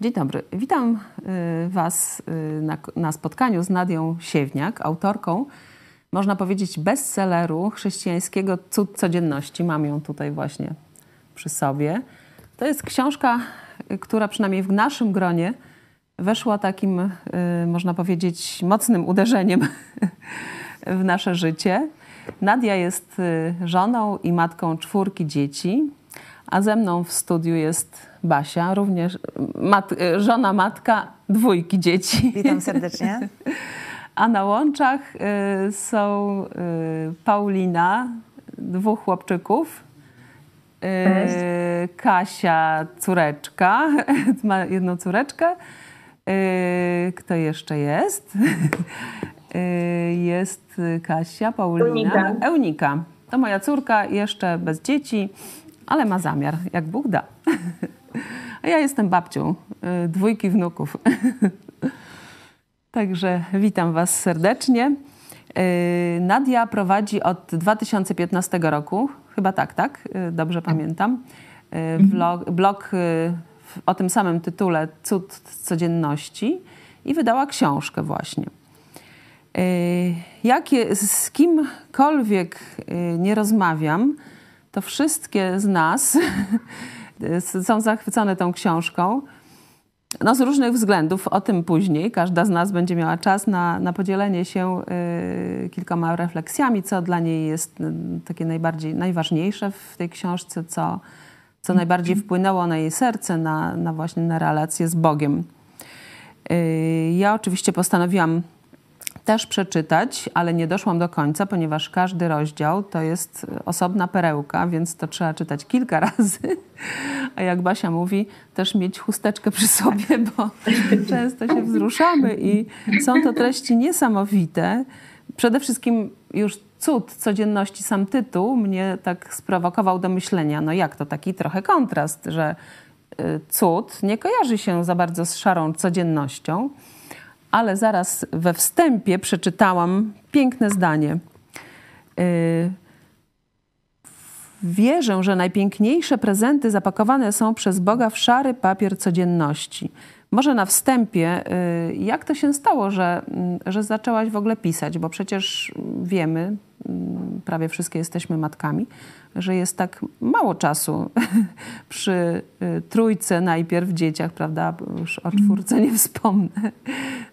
Dzień dobry. Witam y, Was y, na, na, spotkaniu z Nadią Siewniak, autorką, można powiedzieć, bestselleru chrześcijańskiego Cud Codzienności. Mam ją tutaj właśnie przy sobie. To jest książka, y, która przynajmniej w naszym gronie weszła takim, można powiedzieć, mocnym uderzeniem w nasze życie. Nadia jest żoną i matką czwórki dzieci, a ze mną w studiu jest Basia, również mat, żona, matka dwójki dzieci. Witam serdecznie. A na łączach y, są y, Paulina, dwóch chłopczyków, y, Kasia, córeczka, ma jedną córeczkę. Kto jeszcze jest? Jest Kasia, Paulina, Eunika. Eunika. To moja córka, jeszcze bez dzieci, ale ma zamiar, jak Bóg da. A ja jestem babcią y, dwójki wnuków. Także witam Was serdecznie. Y, Nadia prowadzi od 2015 roku, chyba tak, tak? Y, dobrze pamiętam. Blog, blog o tym samym tytule Cud codzienności i wydała książkę właśnie. Jak z kimkolwiek nie rozmawiam, to wszystkie z nas są zachwycone tą książką. No z różnych względów, o tym później. Każda z nas będzie miała czas na, na podzielenie się y, kilkoma refleksjami, co dla niej jest y, takie najbardziej, najważniejsze w tej książce, co, co najbardziej wpłynęło na jej serce, na, na właśnie na relację z Bogiem. Y, ja oczywiście postanowiłam też przeczytać, ale nie doszłam do końca, ponieważ każdy rozdział to jest osobna perełka, więc to trzeba czytać kilka razy. A jak Basia mówi, też mieć chusteczkę przy sobie, bo często się wzruszamy i są to treści niesamowite. Przede wszystkim już cud codzienności, sam tytuł mnie tak sprowokował do myślenia, no jak to taki trochę kontrast, że y, cud nie kojarzy się za bardzo z szarą codziennością, ale zaraz we wstępie przeczytałam piękne zdanie. Y, wierzę, że najpiękniejsze prezenty zapakowane są przez Boga w szary papier codzienności. Może na wstępie, y, jak to się stało, że, mm, że zaczęłaś w ogóle pisać? Bo przecież wiemy, mm, prawie wszystkie jesteśmy matkami, że jest tak mało czasu przy y, trójce najpierw dzieciach, prawda? Już o czwórce nie wspomnę.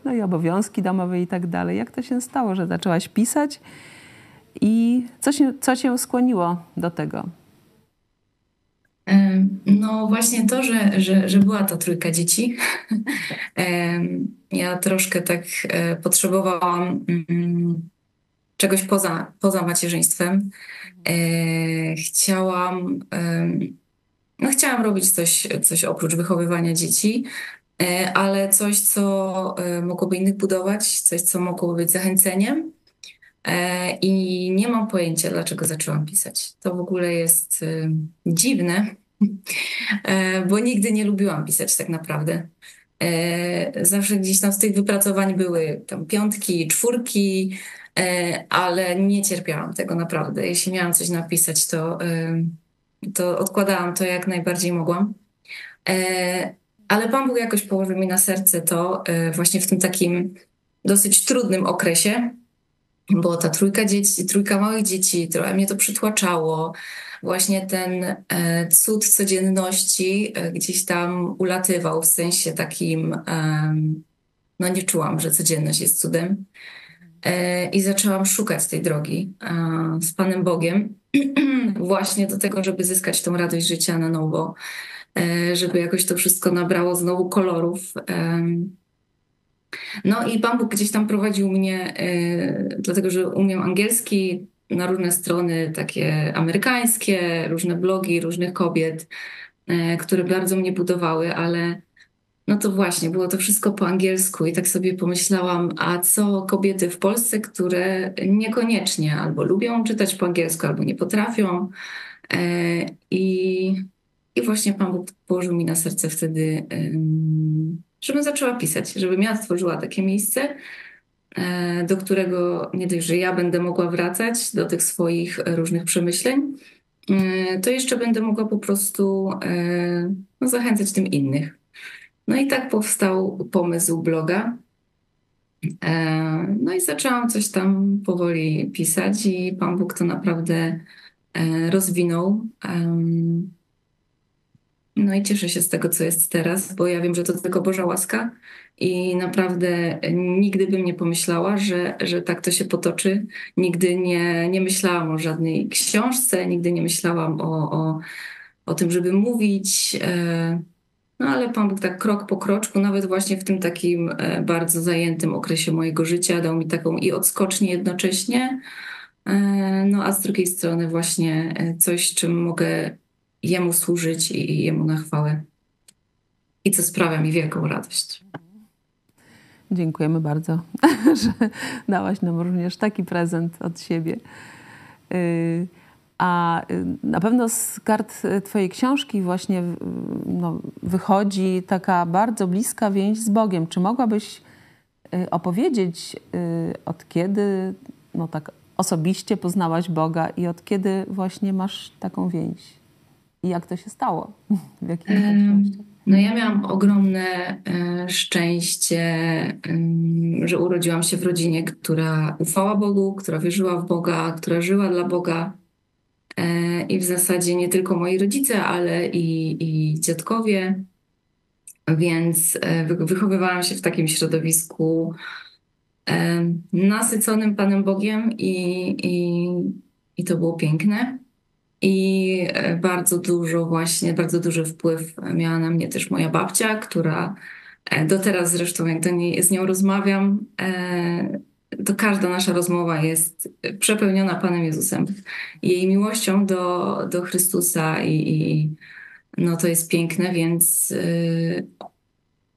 No i obowiązki domowe i tak dalej. Jak to się stało, że zaczęłaś pisać i co się, co się skłoniło do tego? No właśnie to, że, że, że była ta trójka dzieci. Ja troszkę tak e, potrzebowałam mm, czegoś poza, poza macierzyństwem. E, chciałam, no chciałam robić coś, coś oprócz wychowywania dzieci, e, ale coś, co mogłoby innych budować, coś, co mogłoby być zachęceniem. I nie mam pojęcia, dlaczego zaczęłam pisać. To w ogóle jest dziwne, E, bo nigdy nie lubiłam pisać tak naprawdę. E, zawsze gdzieś tam z tych wypracowań były tam piątki, czwórki, e, ale nie cierpiałam tego naprawdę. Jeśli miałam coś napisać, to, to odkładałam to jak najbardziej mogłam. Ale Pan Bóg jakoś położył mi na serce to właśnie w tym takim dosyć trudnym okresie, bo ta trójka dzieci, trójka małych dzieci, trochę mnie to przytłaczało właśnie ten e, cud codzienności e, gdzieś tam ulatywał w sensie takim, no nie czułam, że codzienność jest cudem. E, I zaczęłam szukać tej drogi z Panem Bogiem, właśnie do tego, żeby zyskać tą radość życia na nowo, żeby jakoś to wszystko nabrało znowu kolorów. No i Pan Bóg gdzieś tam prowadził mnie, dlatego że umiem angielski, na różne strony takie amerykańskie, różne blogi różnych kobiet, e, które bardzo mnie budowały, ale no to właśnie, było to wszystko po angielsku i tak sobie pomyślałam, a co kobiety w Polsce, które niekoniecznie albo lubią czytać po angielsku, albo nie potrafią. E, I, i właśnie Pan Bóg położył mi na serce wtedy, żebym zaczęła pisać, żebym ja stworzyła takie miejsce, E, do którego nie dość, że ja będę mogła wracać do tych swoich różnych przemyśleń, e, to jeszcze będę mogła po prostu e, no, zachęcać tym innych. No i tak powstał pomysł bloga. E, no i zaczęłam coś tam powoli pisać i Pan Bóg to naprawdę e, rozwinął. No i cieszę się z tego, co jest teraz, bo ja wiem, że to tylko Boża łaska i naprawdę nigdy bym nie pomyślała, że, że tak to się potoczy. Nigdy nie, nie myślałam o żadnej książce, nigdy nie myślałam o, o, o tym, żeby mówić. E, no ale Pan Bóg tak krok po kroczku, nawet właśnie w tym takim e, bardzo zajętym okresie mojego życia, dał mi taką i odskocznię jednocześnie, e, no a z drugiej strony właśnie coś, czym mogę Jemu służyć i Jemu na chwałę. I co sprawia mi wielką radość. Dziękujemy bardzo, że dałaś nam również taki prezent od siebie. Y, a y, na pewno z kart Twojej książki właśnie no, wychodzi taka bardzo bliska więź z Bogiem. Czy mogłabyś y, opowiedzieć, od kiedy no, tak osobiście poznałaś Boga i od kiedy właśnie masz taką więź? I jak to się stało? W jakim okolicznościach? No ja miałam ogromne e, szczęście, że urodziłam się w rodzinie, która ufała Bogu, która wierzyła w Boga, która żyła dla Boga. E, I w zasadzie nie tylko moi rodzice, ale i, i dziadkowie. Więc e, wychowywałam się w takim środowisku nasyconym Panem Bogiem i, i, i to było piękne. I e, bardzo dużo właśnie, bardzo duży wpływ miała na mnie też moja babcia, która e, do teraz zresztą, jak do niej z nią rozmawiam, e, to każda nasza rozmowa jest przepełniona Panem Jezusem, jej miłością do, do Chrystusa i, i no to jest piękne, więc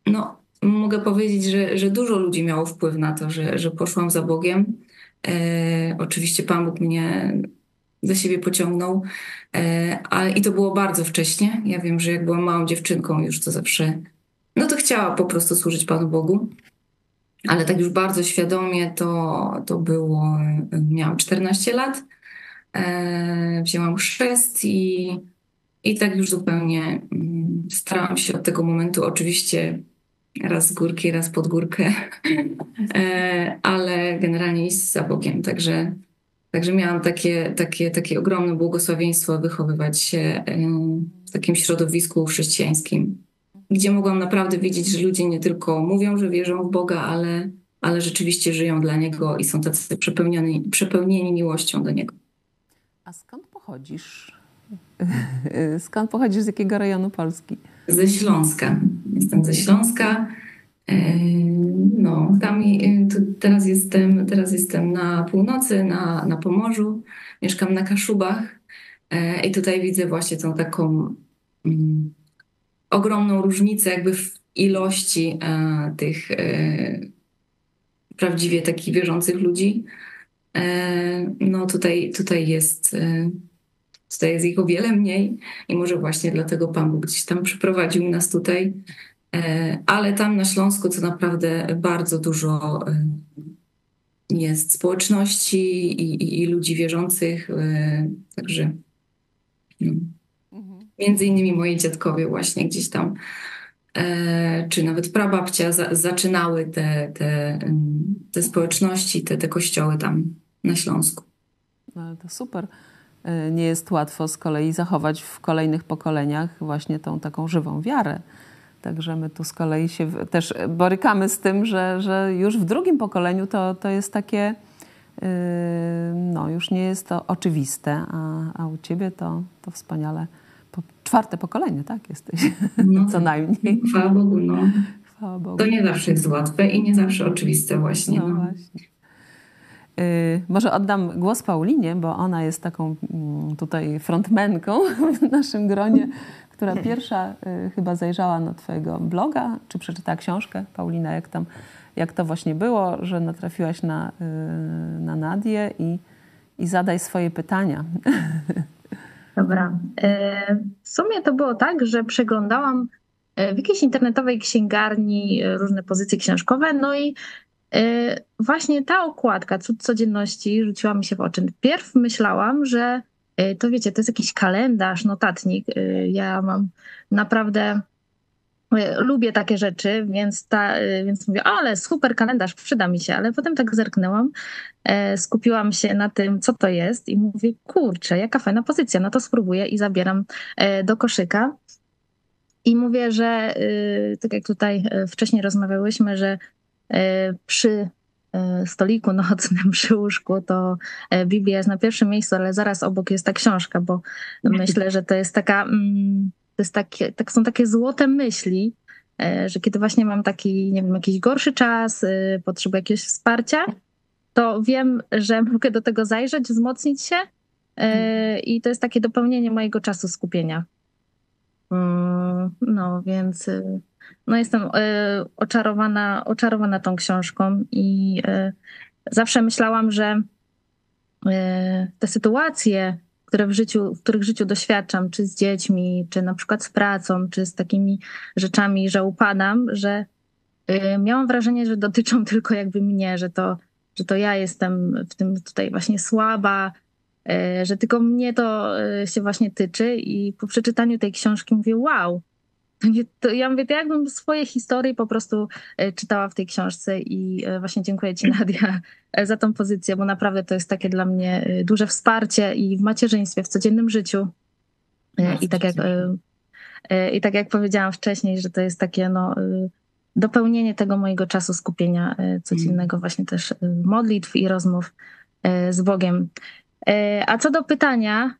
no, mogę powiedzieć, że, że dużo ludzi miało wpływ na to, że, że poszłam za Bogiem. E, oczywiście Pan Bóg mnie za siebie pociągnął. E, I to było bardzo wcześnie. Ja wiem, że jak byłam małą dziewczynką, już to zawsze, no to chciała po prostu służyć Panu Bogu. Ale tak już bardzo świadomie to, to było, miałam 14 lat, e, wzięłam chrzest i, i tak już zupełnie mm, starałam się od tego momentu, oczywiście raz z górki, raz pod górkę, e, ale generalnie iść za Bogiem. Także Także miałam takie, takie, takie ogromne błogosławieństwo wychowywać się w takim środowisku chrześcijańskim, gdzie mogłam naprawdę widzieć, że ludzie nie tylko mówią, że wierzą w Boga, ale, ale rzeczywiście żyją dla Niego i są tacy przepełnieni, przepełnieni miłością do Niego. A skąd pochodzisz? Skąd pochodzisz? Z jakiego rejonu Polski? Ze Śląska. Jestem ze Śląska. No, tam teraz jestem, teraz jestem na północy, na, na Pomorzu, mieszkam na Kaszubach. E, i tutaj widzę właśnie tą taką um, ogromną różnicę jakby w ilości e, tych e, prawdziwie takich wierzących ludzi. No tutaj, tutaj jest tutaj jest ich o wiele mniej i może właśnie dlatego Pan Bóg gdzieś tam przyprowadził nas tutaj ale tam na Śląsku to naprawdę bardzo dużo e, jest społeczności i, i, i ludzi wierzących, e, także no. Mhm. między innymi moi dziadkowie właśnie gdzieś tam, czy nawet prababcia za, zaczynały te, te, te społeczności, te, te kościoły tam na Śląsku. No, to super. Nie jest łatwo z kolei zachować w kolejnych pokoleniach właśnie tą taką żywą wiarę Także my tu z kolei się też borykamy z tym, że, że już w drugim pokoleniu to, to jest takie, yy, no już nie jest to oczywiste, a, a u ciebie to, to wspaniale. Po, czwarte pokolenie, tak jesteś, no, co najmniej. Chwała Bogu, no. Chwała Bogu. To nie zawsze jest łatwe i nie zawsze oczywiste właśnie. No, no. właśnie. Yy, może oddam głos Paulinie, bo ona jest taką mm, tutaj frontmenką w naszym gronie która pierwsza y, chyba zajrzała na Twojego bloga, czy przeczytała książkę. Paulina, jak, tam, jak to właśnie było, że natrafiłaś na, y, na Nadię i, i zadaj swoje pytania. Dobra. Y, w sumie to było tak, że przeglądałam w jakiejś internetowej księgarni różne pozycje książkowe, no i właśnie ta okładka Cud Codzienności rzuciła mi się w oczy. Pierw myślałam, że E, to wiecie, to jest jakiś kalendarz, notatnik. E, ja mam naprawdę lubię takie rzeczy, więc, ta, więc mówię, ale super kalendarz, przyda mi się, ale potem tak zerknęłam, skupiłam się na tym, co to jest i mówię, kurczę, jaka fajna pozycja, no to spróbuję i zabieram do koszyka. I mówię, że tak jak tutaj wcześniej rozmawiałyśmy, że przy stoliku nocnym przy łóżku, to Biblia jest na pierwszym miejscu, ale zaraz obok jest ta książka, bo myślę, że to jest taka mm, to jest takie, tak są takie złote myśli, e, że kiedy właśnie mam taki, nie wiem, jakiś gorszy czas, e, potrzebuję jakiegoś wsparcia, to wiem, że mogę do tego zajrzeć, wzmocnić się e, i to jest takie dopełnienie mojego czasu skupienia. Mm, no, więc no jestem oczarowana, oczarowana tą książką i zawsze myślałam, że te sytuacje, które w życiu, w których życiu doświadczam, czy z dziećmi, czy na przykład z pracą, czy z takimi rzeczami, że upadam, że miałam wrażenie, że dotyczą tylko jakby mnie, że to, że to ja jestem w tym tutaj właśnie słaba, że tylko mnie to się właśnie tyczy. I po przeczytaniu tej książki mówię, wow, to ja mówię, to jakbym swoje historie po prostu e, czytała w tej książce i e, właśnie dziękuję Ci Nadia e, za tą pozycję, bo naprawdę to jest takie dla mnie duże wsparcie i w macierzyństwie, w codziennym życiu. I tak jak, i tak jak powiedziałam wcześniej, że to jest takie no, dopełnienie tego mojego czasu skupienia codziennego, mm. właśnie też modlitw i rozmów z Bogiem. A co do pytania,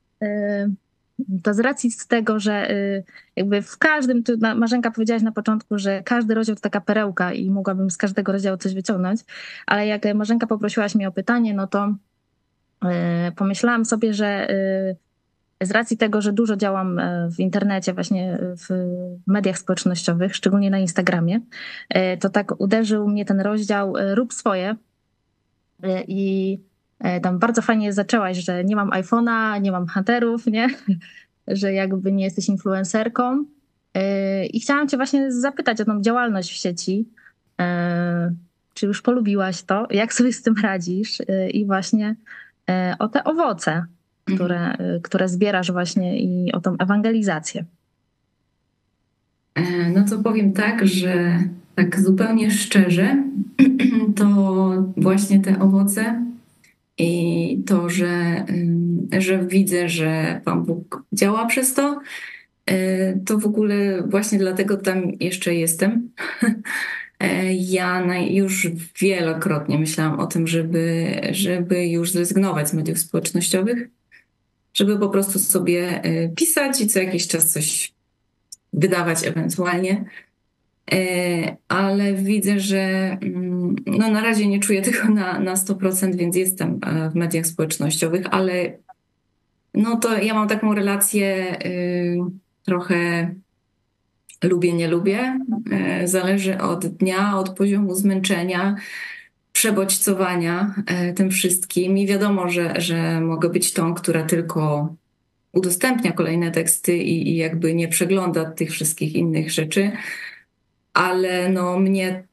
to z racji z tego, że y, jakby w każdym, tu Marzenka powiedziałaś na początku, że każdy rozdział to taka perełka i mogłabym z każdego rozdziału coś wyciągnąć, ale jak Marzenka poprosiłaś mnie o pytanie, no to y, pomyślałam sobie, że y, z racji tego, że dużo działam w internecie, właśnie w mediach społecznościowych, szczególnie na Instagramie, to tak uderzył mnie ten rozdział Rób swoje. I E, tam bardzo fajnie zaczęłaś, że nie mam iPhone'a, nie mam hunterów, nie? że jakby nie jesteś influencerką. E, I chciałam cię właśnie zapytać o tą działalność w sieci. E, czy już polubiłaś to? Jak sobie z tym radzisz? I właśnie o te owoce, mhm. które, które zbierasz właśnie i o tą ewangelizację. No to powiem tak, że tak zupełnie szczerze, to właśnie te owoce i to, że, że widzę, że Pan Bóg działa przez to, y, to w ogóle właśnie dlatego tam jeszcze jestem. Ja już wielokrotnie myślałam o tym, żeby, żeby już zrezygnować z mediów społecznościowych, żeby po prostu sobie y, pisać i co jakiś czas coś wydawać ewentualnie. E, ale widzę, że mm, no na razie nie czuję tego na, na 100%, więc jestem e, w mediach społecznościowych, ale no to ja mam taką relację y, trochę lubię, nie lubię. E, zależy od dnia, od poziomu zmęczenia, przebodźcowania tym wszystkim. I wiadomo, że, że mogę być tą, która tylko udostępnia kolejne teksty i, i jakby nie przegląda tych wszystkich innych rzeczy ale no mnie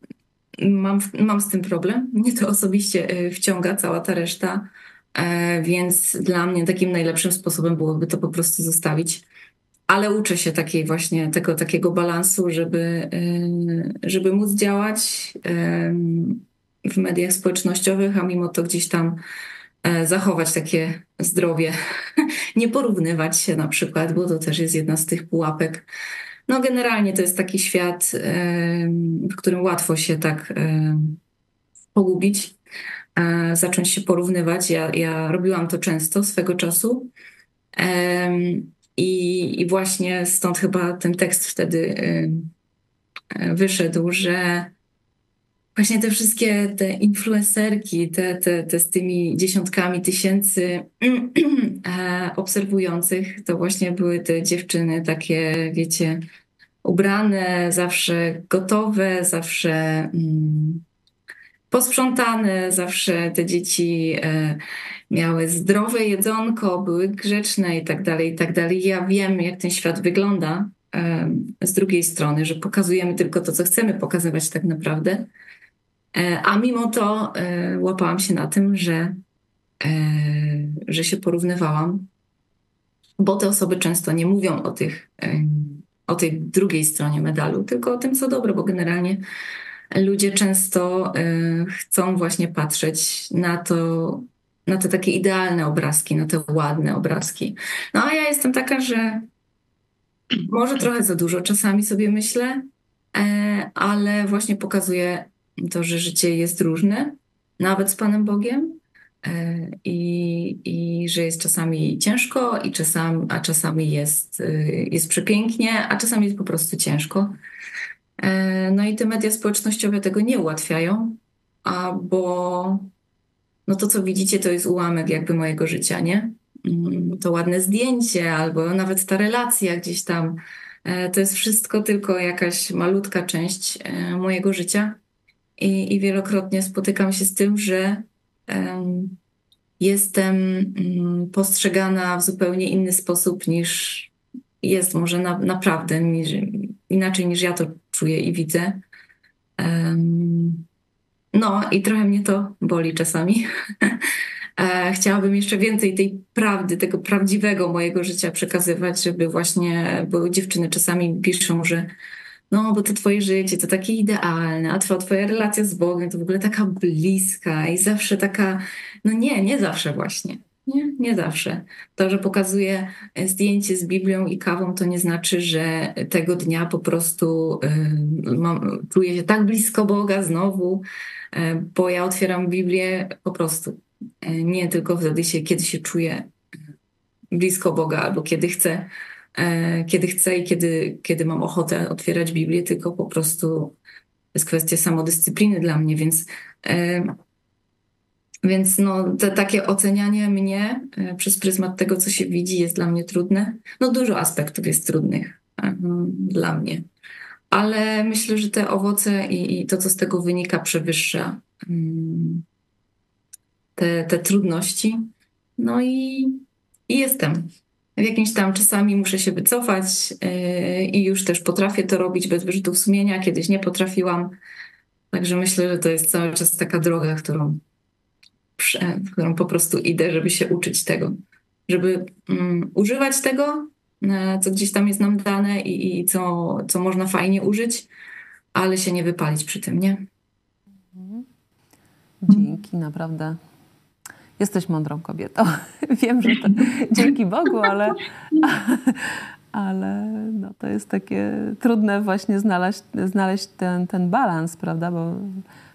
mam, mam z tym problem. Mnie to osobiście y, wciąga cała ta reszta, e, więc dla mnie takim najlepszym sposobem byłoby to po prostu zostawić. Ale uczę się takiej właśnie tego takiego balansu, żeby, y, żeby móc działać w mediach społecznościowych, a mimo to gdzieś tam e, zachować takie zdrowie, nie porównywać się na przykład, bo to też jest jedna z tych pułapek no generalnie to jest taki świat, w którym łatwo się tak pogubić, zacząć się porównywać. Ja, ja robiłam to często swego czasu. I, I właśnie stąd chyba ten tekst wtedy wyszedł, że właśnie te wszystkie te influencerki, te, te, te z tymi dziesiątkami tysięcy e, obserwujących, to właśnie były te dziewczyny takie, wiecie, ubrane, zawsze gotowe, zawsze mm, posprzątane, zawsze te dzieci e, miały zdrowe jedzonko, były grzeczne i tak dalej, i tak dalej. Ja wiem, jak ten świat wygląda e, z drugiej strony, że pokazujemy tylko to, co chcemy pokazywać tak naprawdę. E, a mimo to e, łapałam się na tym, że, e, że się porównywałam, bo te osoby często nie mówią o tych o tej drugiej stronie medalu, tylko o tym, co dobre, bo generalnie ludzie często chcą właśnie patrzeć na to, na te takie idealne obrazki, na te ładne obrazki. No a ja jestem taka, że może trochę za dużo czasami sobie myślę, ale właśnie pokazuje to, że życie jest różne, nawet z Panem Bogiem. E, I, I że jest czasami ciężko, i czasami, a czasami jest, y, jest przepięknie, a czasami jest po prostu ciężko. E, no i te media społecznościowe tego nie ułatwiają, a bo no to, co widzicie, to jest ułamek jakby mojego życia, nie? Mm, to ładne zdjęcie, albo nawet ta relacja gdzieś tam. E, to jest wszystko tylko jakaś malutka część mojego życia. I, i wielokrotnie spotykam się z tym, że jestem mm, postrzegana w zupełnie inny sposób niż jest może na, naprawdę, niż, inaczej niż ja to czuję i widzę. No i trochę mnie to boli czasami. E, chciałabym jeszcze więcej tej prawdy, tego prawdziwego mojego życia przekazywać, żeby właśnie, bo dziewczyny czasami piszą, że no, bo to twoje życie to takie idealne, a twoja relacja z Bogiem to w ogóle taka bliska i zawsze taka, no nie, nie zawsze właśnie. Nie, nie zawsze. To, że pokazuję e, zdjęcie z Biblią i kawą, to nie znaczy, że tego dnia po prostu y, mam, czuję się tak blisko Boga znowu, y, bo ja otwieram Biblię po prostu. Nie tylko wtedy, się, kiedy się czuję blisko Boga albo kiedy chcę kiedy chcę i kiedy, kiedy mam ochotę otwierać Biblię, tylko po prostu jest kwestia samodyscypliny dla mnie, więc, e, więc no, te, takie ocenianie mnie e, przez pryzmat tego, co się widzi, jest dla mnie trudne. No dużo aspektów jest trudnych dla mnie. Ale myślę, że te owoce i, i to, co z tego wynika, przewyższa mm, te, te trudności. No i, i jestem w jakimś tam czasami muszę się wycofać yy, i już też potrafię to robić bez wyrzutów sumienia. Kiedyś nie potrafiłam. Także myślę, że to jest cały czas taka droga, którą, którą po prostu idę, żeby się uczyć tego. Żeby um, używać tego, e, co gdzieś tam jest nam dane i, i co, co można fajnie użyć, ale się nie wypalić przy tym, nie? Dzięki, naprawdę Jesteś mądrą kobietą. Wiem, że to dzięki Bogu, ale, ale no, to jest takie trudne właśnie znaleźć, znaleźć ten, ten balans, prawda? Bo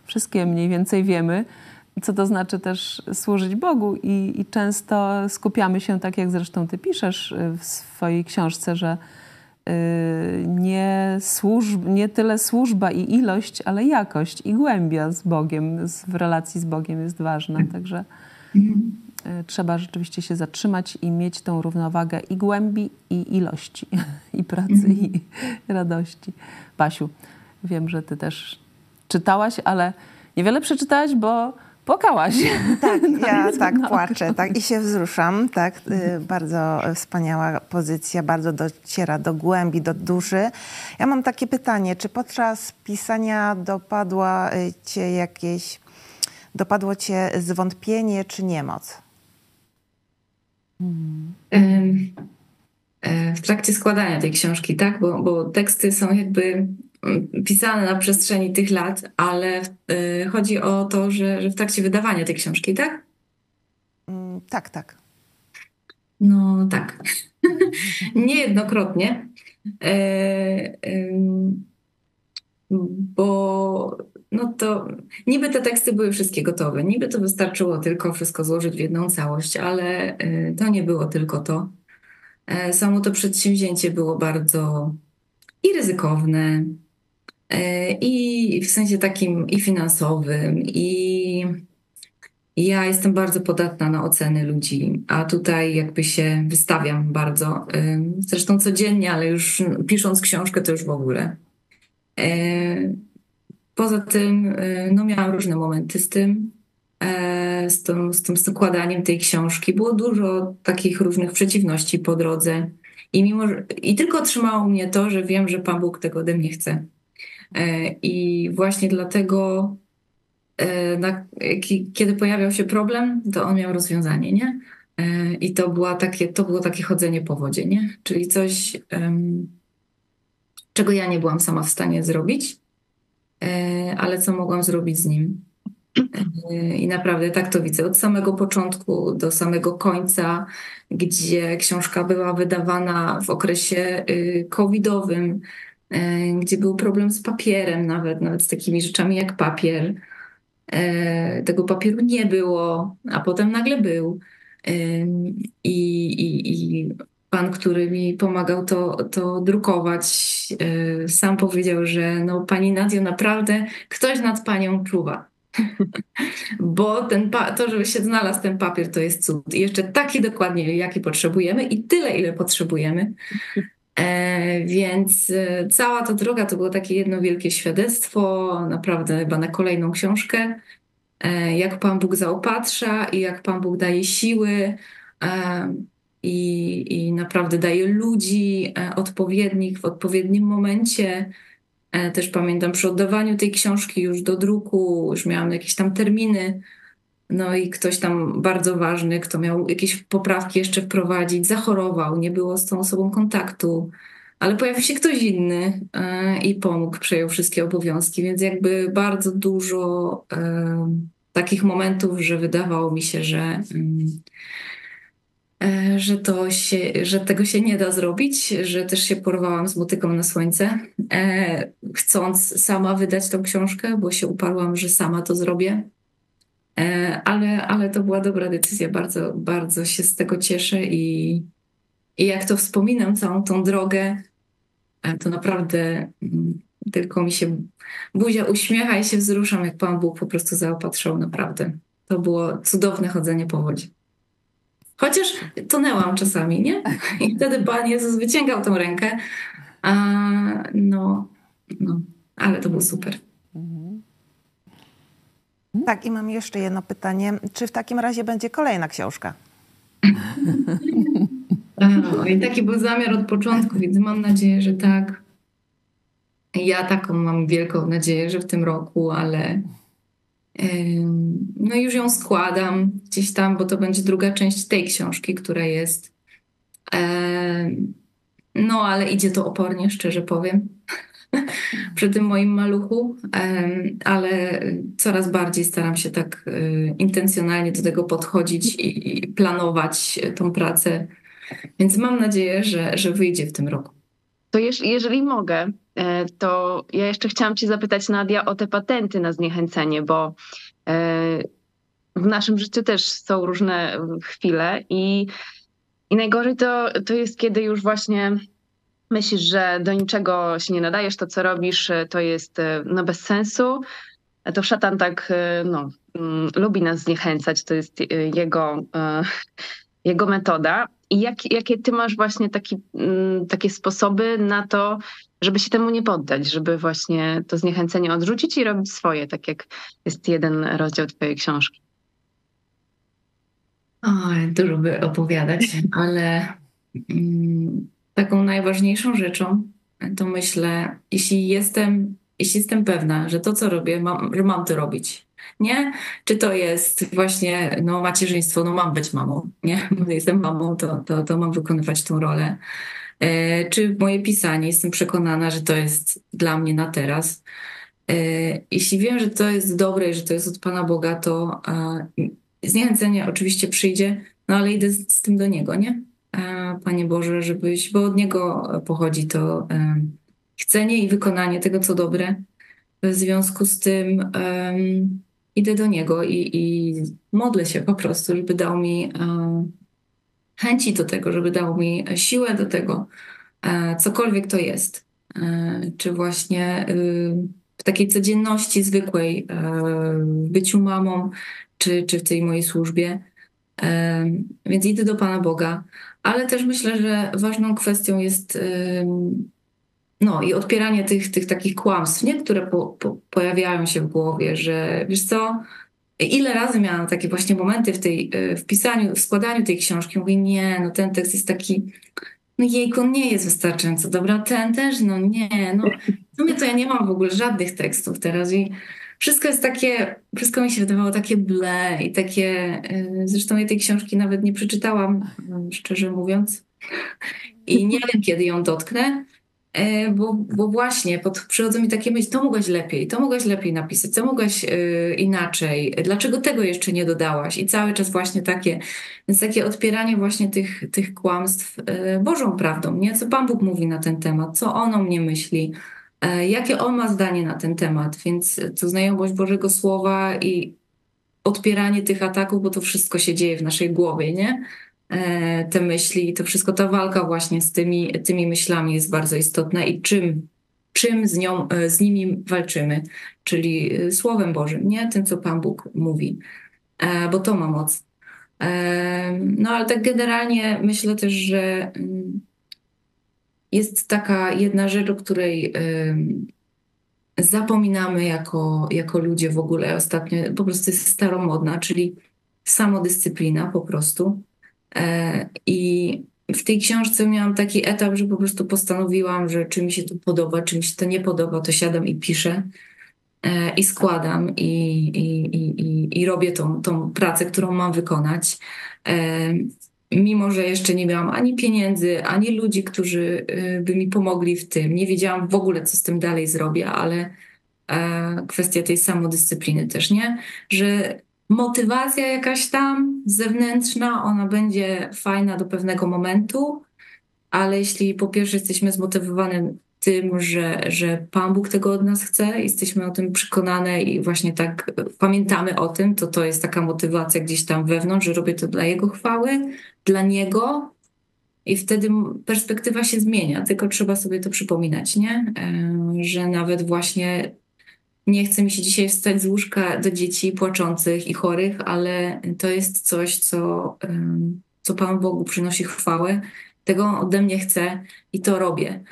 wszystkie mniej więcej wiemy, co to znaczy też służyć Bogu i, i często skupiamy się, tak jak zresztą ty piszesz w swojej książce, że y, nie, służb, nie tyle służba i ilość, ale jakość i głębia z Bogiem, w relacji z Bogiem jest ważna. Także Mhm. Trzeba rzeczywiście się zatrzymać i mieć tą równowagę i głębi, i ilości, i pracy, mhm. i radości. Basiu, wiem, że ty też czytałaś, ale niewiele przeczytałaś, bo płakałaś. Tak, ja tak płaczę tak, i się wzruszam. Tak, y, bardzo wspaniała pozycja, bardzo dociera do głębi, do duszy. Ja mam takie pytanie, czy podczas pisania dopadła y, cię jakieś dopadło cię zwątpienie czy niemoc? W trakcie składania tej książki, tak? Bo, bo teksty są jakby mm, pisane na przestrzeni tych lat, ale y, chodzi o to, że, że w trakcie wydawania tej książki, tak? Mm, tak, tak. No tak. Niejednokrotnie. E, bo no to niby te teksty były wszystkie gotowe, niby to wystarczyło tylko wszystko złożyć w jedną całość, ale y, to nie było tylko to. E, samo to przedsięwzięcie było bardzo i ryzykowne, e, i w sensie takim i finansowym, i ja jestem bardzo podatna na oceny ludzi, a tutaj jakby się wystawiam bardzo. Zresztą codziennie, ale już pisząc książkę to już w ogóle. E, poza tym e, no, miałam różne momenty z tym, e, z tym, z tym składaniem tej książki. Było dużo takich różnych przeciwności po drodze. I, mimo, I tylko trzymało mnie to, że wiem, że Pan Bóg tego ode mnie chce. I właśnie dlatego, na, kiedy pojawiał się problem, to on miał rozwiązanie, nie? I to, była takie, to było takie chodzenie po wodzie, nie? Czyli coś, czego ja nie byłam sama w stanie zrobić, ale co mogłam zrobić z nim. I naprawdę tak to widzę. Od samego początku do samego końca, gdzie książka była wydawana w okresie y, covidowym, y, gdzie był problem z papierem, nawet, nawet z takimi rzeczami jak papier. Tego papieru nie było, a potem nagle był. I, i, i pan, który mi pomagał to, to drukować, sam powiedział, że no, pani Nadio, naprawdę ktoś nad panią czuwa. Bo ten to, żeby się znalazł ten papier, to jest cud. I jeszcze taki dokładnie, jaki potrzebujemy i tyle, ile potrzebujemy. E, więc e, cała ta droga to było takie jedno wielkie świadectwo, naprawdę chyba na kolejną książkę, e, jak Pan Bóg zaopatrza i jak Pan Bóg daje siły e, i, i naprawdę daje ludzi e, odpowiednich w odpowiednim momencie. E, też pamiętam przy oddawaniu tej książki już do druku, już miałam jakieś tam terminy. No i ktoś tam bardzo ważny, kto miał jakieś poprawki jeszcze wprowadzić, zachorował, nie było z tą osobą kontaktu, ale pojawił się ktoś inny e, i pomógł, przejął wszystkie obowiązki, więc jakby bardzo dużo takich momentów, że wydawało mi się, że mm, że, to się, że tego się nie da zrobić, że też się porwałam z motyką na słońce, e, chcąc sama wydać tą książkę, bo się uparłam, że sama to zrobię. E, ale, ale to była dobra decyzja, bardzo, bardzo się z tego cieszę i, i jak to wspominam, całą tą drogę, to naprawdę mm, tylko mi się buzia uśmiecha i się wzruszam, jak Pan Bóg po prostu zaopatrzył, naprawdę. To było cudowne chodzenie po wodzie. Chociaż tonęłam czasami, nie? I wtedy Pan Jezus wyciągał tą rękę. A, no, no, ale to było super. Mhm. Tak, i mam jeszcze jedno pytanie. Czy w takim razie będzie kolejna książka? No, I taki był zamiar od początku, więc mam nadzieję, że tak. Ja taką mam wielką nadzieję, że w tym roku, ale no już ją składam gdzieś tam, bo to będzie druga część tej książki, która jest. No, ale idzie to opornie, szczerze powiem, przy tym moim maluchu, ale coraz bardziej staram się tak y, intencjonalnie do tego podchodzić i planować tą pracę. Więc mam nadzieję, że, że wyjdzie w tym roku. To jeżeli mogę, e, to ja jeszcze chciałam Cię zapytać, Nadia, o te patenty na zniechęcenie, bo e, w naszym życiu też są różne chwile i, i najgorzej to, to jest, kiedy już właśnie myślisz, że do niczego się nie nadajesz, to co robisz to jest no, bez sensu. To szatan tak no, mm, lubi nas zniechęcać, to jest jego, jego metoda. I jak, jakie ty masz właśnie taki, mm, takie sposoby na to, żeby się temu nie poddać, żeby właśnie to zniechęcenie odrzucić i robić swoje, tak jak jest jeden rozdział twojej książki? Oj, dużo by opowiadać, ale mm, taką najważniejszą rzeczą to myślę, jeśli jestem, jeśli jestem pewna, że to, co robię, mam, że mam to robić, nie? Czy to jest właśnie no, macierzyństwo, no mam być mamą, nie? Jestem mamą, to, to, to mam wykonywać tą rolę. E, czy moje pisanie, jestem przekonana, że to jest dla mnie na teraz. E, jeśli wiem, że to jest dobre i że to jest od Pana Boga, to zniechęcenie oczywiście przyjdzie, no ale idę z, z tym do Niego, nie? E, Panie Boże, żebyś, bo od Niego pochodzi to e, chcenie i wykonanie tego, co dobre. W związku z tym idę do niego i, i modlę się po prostu, żeby dał mi e, chęci do tego, żeby dał mi siłę do tego, e, cokolwiek to jest. E, czy właśnie y, w takiej codzienności zwykłej, w byciu mamą, czy, czy w tej mojej służbie. Więc idę do Pana Boga, ale też myślę, że ważną kwestią jest no i odpieranie tych, tych takich kłamstw, nie? które po, po, pojawiają się w głowie, że wiesz co, ile razy miałam takie właśnie momenty w tej, e, w pisaniu, w składaniu tej książki, mówię, nie, no ten tekst jest taki, no jejku, nie jest wystarczająco dobra, ten też, no nie, no. W sumie to ja nie mam w ogóle żadnych tekstów teraz i wszystko jest takie, wszystko mi się wydawało takie ble i takie, e, zresztą ja tej książki nawet nie przeczytałam, szczerze mówiąc, i nie wiem, kiedy ją dotknę, bo, bo właśnie pod, przychodzą mi takie myśli, to mogłaś lepiej, to mogłaś lepiej napisać, to mogłaś y, inaczej, dlaczego tego jeszcze nie dodałaś? I cały czas właśnie takie, więc takie odpieranie właśnie tych, tych kłamstw y, Bożą prawdą, nie? Co Pan Bóg mówi na ten temat, co On o mnie myśli, y, jakie On ma zdanie na ten temat, więc to znajomość Bożego Słowa i odpieranie tych ataków, bo to wszystko się dzieje w naszej głowie, nie? E, te myśli, to wszystko, ta walka właśnie z tymi, tymi myślami jest bardzo istotna i czym, czym z, nią, e, z nimi walczymy, czyli e, Słowem Bożym, nie tym, co Pan Bóg mówi, bo to ma moc. No ale tak generalnie myślę też, że mm, jest taka jedna rzecz, o której zapominamy jako, jako ludzie w ogóle ostatnio, po prostu jest staromodna, czyli samodyscyplina po prostu. E, I w tej książce miałam taki etap, że po prostu postanowiłam, że czy mi się to podoba, czy mi się to nie podoba, to siadam i piszę e, i składam i, i, i, i robię tą, tą pracę, którą mam wykonać. E, mimo, że jeszcze nie miałam ani pieniędzy, ani ludzi, którzy by mi pomogli w tym. Nie wiedziałam w ogóle, co z tym dalej zrobię, ale kwestia tej samodyscypliny też, nie? Że motywacja jakaś tam zewnętrzna, ona będzie fajna do pewnego momentu, ale jeśli po pierwsze jesteśmy zmotywowani tym, że, że Pan Bóg tego od nas chce, jesteśmy o tym przekonane i właśnie tak pamiętamy o tym, to to jest taka motywacja gdzieś tam wewnątrz, że robię to dla Jego chwały, dla Niego i wtedy perspektywa się zmienia, tylko trzeba sobie to przypominać, nie? E, że nawet właśnie nie chce mi się dzisiaj wstać z łóżka do dzieci płaczących i chorych, ale to jest coś, co, co Panu Bogu przynosi chwałę. Tego ode mnie chce i to robię.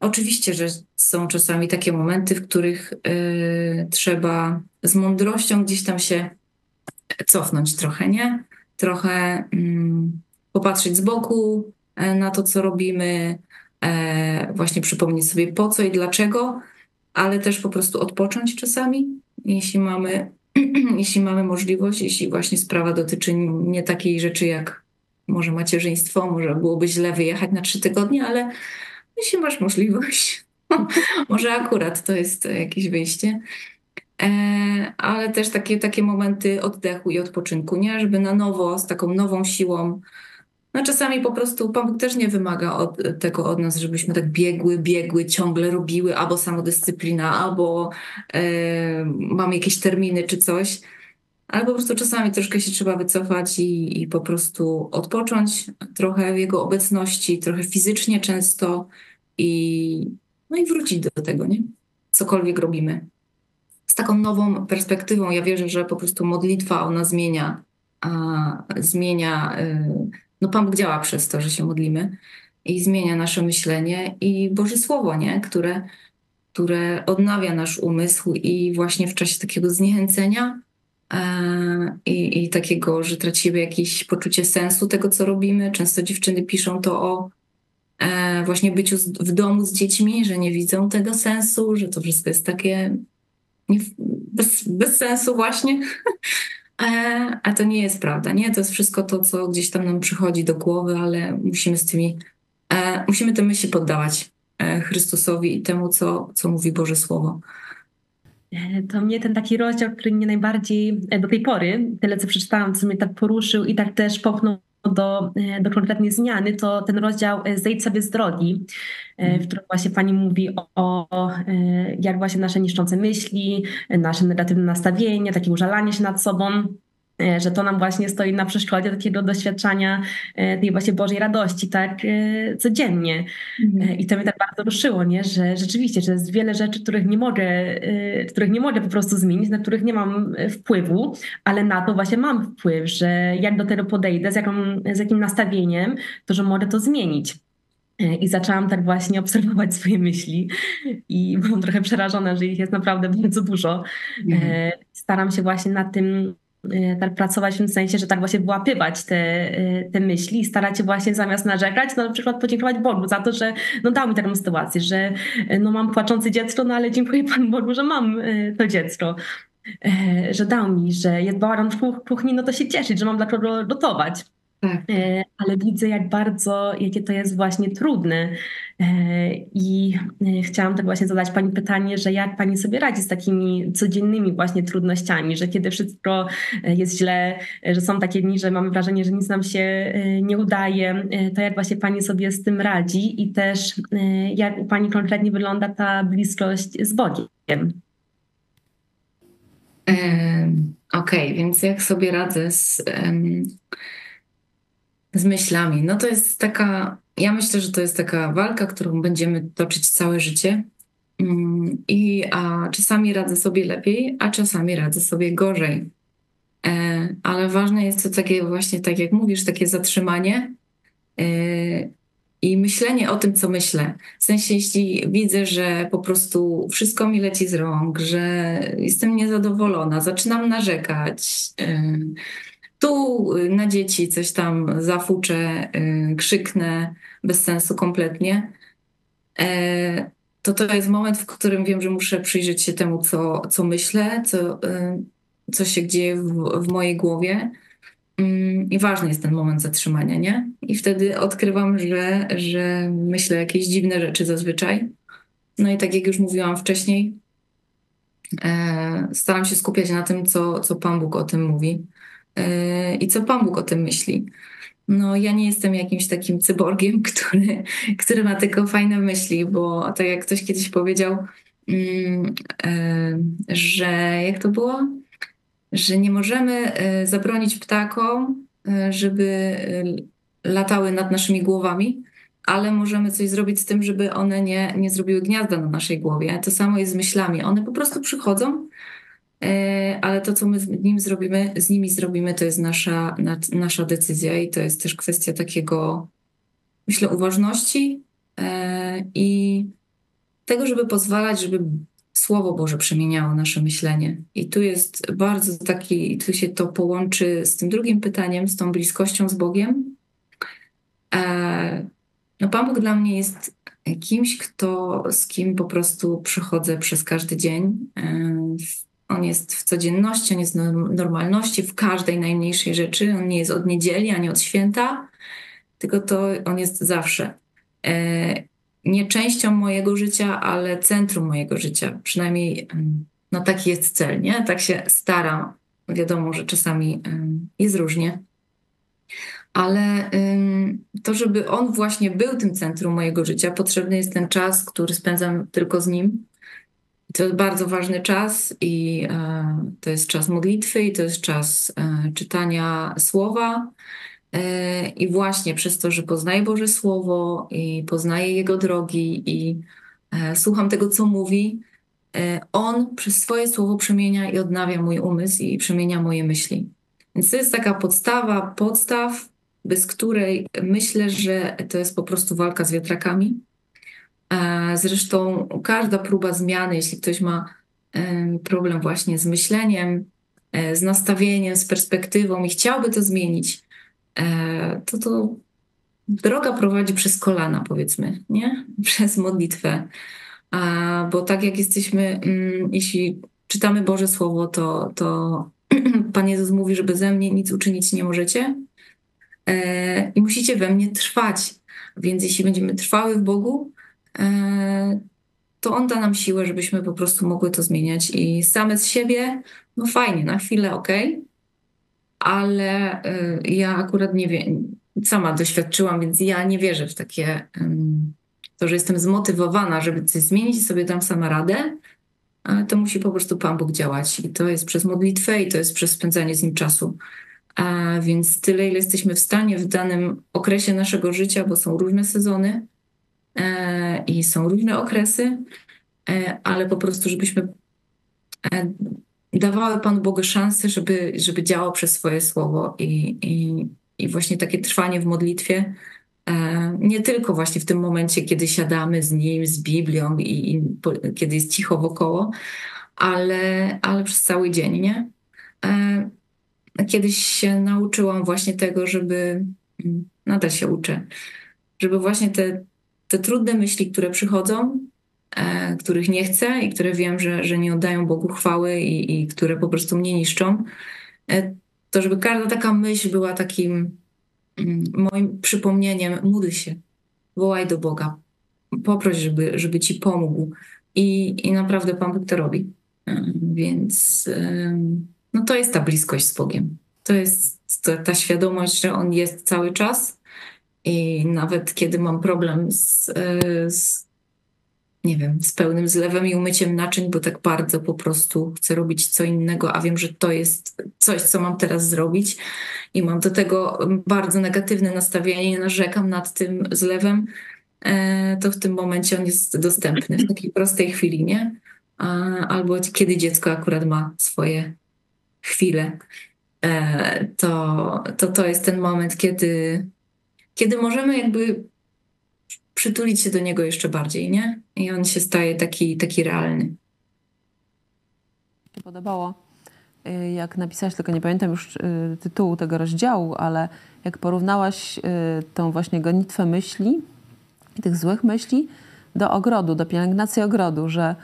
Oczywiście, że są czasami takie momenty, w których y, trzeba z mądrością gdzieś tam się cofnąć trochę, nie? Trochę y, popatrzeć z boku y, na to, co robimy, e, właśnie przypomnieć sobie po co i dlaczego, ale też po prostu odpocząć czasami, jeśli mamy, jeśli mamy możliwość, jeśli właśnie sprawa dotyczy nie takiej rzeczy jak może macierzyństwo, może byłoby źle wyjechać na trzy tygodnie, ale jeśli masz możliwość, może akurat to jest jakieś wyjście. E, ale też takie, takie momenty oddechu i odpoczynku, nie? Żeby na nowo, z taką nową siłą no czasami po prostu Pan też nie wymaga od, tego od nas, żebyśmy tak biegły, biegły, ciągle robiły albo samodyscyplina, albo e, mamy jakieś terminy czy coś. Ale po prostu czasami troszkę się trzeba wycofać i, i po prostu odpocząć trochę w jego obecności, trochę fizycznie często i, no i wrócić do tego, nie? Cokolwiek robimy. Z taką nową perspektywą. Ja wierzę, że po prostu modlitwa ona zmienia, a, zmienia. Y, no Pan Bóg działa przez to, że się modlimy i zmienia nasze myślenie i Boże Słowo, nie? Które, które odnawia nasz umysł i właśnie w czasie takiego zniechęcenia e, i, i takiego, że tracimy jakieś poczucie sensu tego, co robimy. Często dziewczyny piszą to o e, właśnie byciu w domu z dziećmi, że nie widzą tego sensu, że to wszystko jest takie nie, bez, bez sensu właśnie. E, a to nie jest prawda, nie? To jest wszystko to, co gdzieś tam nam przychodzi do głowy, ale musimy z tymi, e, musimy te myśli poddawać e, Chrystusowi i temu, co, co mówi Boże Słowo. To mnie ten taki rozdział, który mnie najbardziej do tej pory, tyle co przeczytałam, co mnie tak poruszył i tak też popchnął do, do konkretnej zmiany, to ten rozdział Zejdź sobie z drogi, w którym właśnie pani mówi o, o jak właśnie nasze niszczące myśli, nasze negatywne nastawienie, takie użalanie się nad sobą. E, że to nam właśnie stoi na przeszkodzie takiego doświadczania e, tej właśnie Bożej radości, tak e, codziennie. Mhm. I to mnie tak bardzo ruszyło, nie? że rzeczywiście, że jest wiele rzeczy, których nie mogę, których nie mogę po prostu zmienić, na których nie mam wpływu, ale na to właśnie mam wpływ, że jak do tego podejdę, z, jaką, z jakim nastawieniem, to że mogę to zmienić. I zaczęłam tak właśnie obserwować swoje myśli i byłam trochę przerażona, że ich jest naprawdę bardzo dużo. Mhm. Staram się właśnie nad tym tak pracować w tym sensie, że tak właśnie wyłapywać te, y, te myśli i starać się właśnie zamiast narzekać, no na przykład podziękować Bogu za to, że no dał mi taką sytuację, że y, no mam płaczące dziecko, no ale dziękuję Panu Bogu, że mam to dziecko, że dał mi, że jest bałagan w kuchni, no to się cieszyć, że mam dla kogo gotować. Tak. E, ale widzę, jak bardzo, jakie to jest właśnie trudne. E, I e, chciałam tak właśnie zadać Pani pytanie, że jak Pani sobie radzi z takimi codziennymi właśnie trudnościami, że kiedy wszystko jest źle, że są takie dni, że mamy wrażenie, że nic nam się nie udaje, to jak właśnie Pani sobie z tym radzi i też jak u Pani konkretnie wygląda ta bliskość z Bogiem? Okej, okay, więc jak sobie radzę z, z myślami? No to jest taka, ja myślę, że to jest taka walka, którą będziemy toczyć całe życie. Mm, I a czasami radzę sobie lepiej, a czasami radzę sobie gorzej. E, ale ważne jest to takie właśnie, tak jak mówisz, takie zatrzymanie e, i myślenie o tym, co myślę. W sensie, jeśli widzę, że po prostu wszystko mi leci z rąk, że jestem niezadowolona, zaczynam narzekać, e, tu na dzieci coś tam zafuczę, krzyknę bez sensu kompletnie, to to jest moment, w którym wiem, że muszę przyjrzeć się temu, co, co myślę, co, co się dzieje w, w mojej głowie Mm, I ważny jest ten moment zatrzymania, nie? I wtedy odkrywam, że, że myślę jakieś dziwne rzeczy zazwyczaj. No i tak jak już mówiłam wcześniej, e, staram się skupiać na tym, co, co Pan Bóg o tym mówi e, i co Pan Bóg o tym myśli. No, ja nie jestem jakimś takim cyborgiem, który, który ma tylko fajne myśli, bo tak jak ktoś kiedyś powiedział, mm, e, że jak to było? że nie możemy e, zabronić ptakom, żeby latały nad naszymi głowami, ale możemy coś zrobić z tym, żeby one nie, nie zrobiły gniazda na naszej głowie. To samo jest z myślami. One po prostu przychodzą, ale to, co my z, nim zrobimy, z nimi zrobimy, to jest nasza, nasza decyzja i to jest też kwestia takiego, myślę, uważności i tego, żeby pozwalać, żeby Słowo Boże przemieniało nasze myślenie. I tu jest bardzo taki, tu się to połączy z tym drugim pytaniem, z tą bliskością z Bogiem. E, no Pan Bóg dla mnie jest kimś, kto, z kim po prostu przychodzę przez każdy dzień. E, on jest w codzienności, on jest w normalności, w każdej najmniejszej rzeczy. On nie jest od niedzieli ani od święta, tylko to on jest zawsze. E, nie częścią mojego życia, ale centrum mojego życia. Przynajmniej no taki jest cel, nie? Tak się staram. Wiadomo, że czasami jest różnie. Ale to, żeby on właśnie był tym centrum mojego życia, potrzebny jest ten czas, który spędzam tylko z nim. To jest bardzo ważny czas i e, to jest czas modlitwy i to jest czas e, czytania słowa E, I właśnie przez to, że poznaję Boże Słowo i poznaję Jego drogi i słucham tego, co mówi, On przez swoje słowo przemienia i odnawia mój umysł i przemienia moje myśli. Więc to jest taka podstawa, podstaw, bez której myślę, że to jest po prostu walka z wiatrakami. Zresztą każda próba zmiany, jeśli ktoś ma problem właśnie z myśleniem, z nastawieniem, z perspektywą i chciałby to zmienić, E, to to droga prowadzi przez kolana, powiedzmy, nie? Przez modlitwę. Bo tak jak jesteśmy, mm, jeśli czytamy Boże Słowo, to, to Pan Jezus mówi, że beze mnie nic uczynić nie możecie e, i musicie we mnie trwać. Więc jeśli będziemy trwały w Bogu, e, to On da nam siłę, żebyśmy po prostu mogły to zmieniać i same z siebie, no fajnie, na chwilę ok, ale y, ja akurat nie wiem, sama doświadczyłam, więc ja nie wierzę w takie, to, że jestem zmotywowana, żeby coś zmienić i sobie dam sama radę, to musi po prostu Pan Bóg działać. I to jest przez modlitwę i to jest przez spędzanie z Nim czasu. A więc tyle, ile jesteśmy w stanie w danym okresie naszego życia, bo są różne sezony e, i są różne okresy, e, ale po prostu, żebyśmy e, dawały Panu Bogu szansę, żeby, żeby działał przez swoje słowo i, i, i właśnie takie trwanie w modlitwie, e, nie tylko właśnie w tym momencie, kiedy siadamy z Nim, z Biblią i, i po, kiedy jest cicho wokoło, ale, ale przez cały dzień, nie? E, kiedyś się nauczyłam właśnie tego, żeby, nadal się uczę, żeby właśnie te, te trudne myśli, które przychodzą, E, których nie chcę i które wiem, że, że nie oddają Bogu chwały i, i które po prostu mnie niszczą, e, to żeby każda taka myśl była takim mm, moim przypomnieniem, módl się, wołaj do Boga, poproś, żeby, żeby ci pomógł. I, I naprawdę Pan Bóg to robi. Więc no to jest ta bliskość z Bogiem. To jest ta świadomość, że On jest cały czas i nawet kiedy mam problem z, e, z, nie wiem, z pełnym zlewem i umyciem naczyń, bo tak bardzo po prostu chcę robić co innego, a wiem, że to jest coś, co mam teraz zrobić i mam do tego bardzo negatywne nastawienie, nie narzekam nad tym zlewem, e, to w tym momencie on jest dostępny w takiej prostej chwili, nie? Albo kiedy dziecko akurat ma swoje chwile, e, to, to to jest ten moment, kiedy kiedy możemy jakby przytulić się do niego jeszcze bardziej, nie? I on się staje taki, taki realny. Podobało, y, jak napisałaś, tylko nie pamiętam już y, tytułu tego rozdziału, ale jak porównałaś y, tą właśnie gonitwę myśli, tych złych myśli, do ogrodu, do pielęgnacji ogrodu, że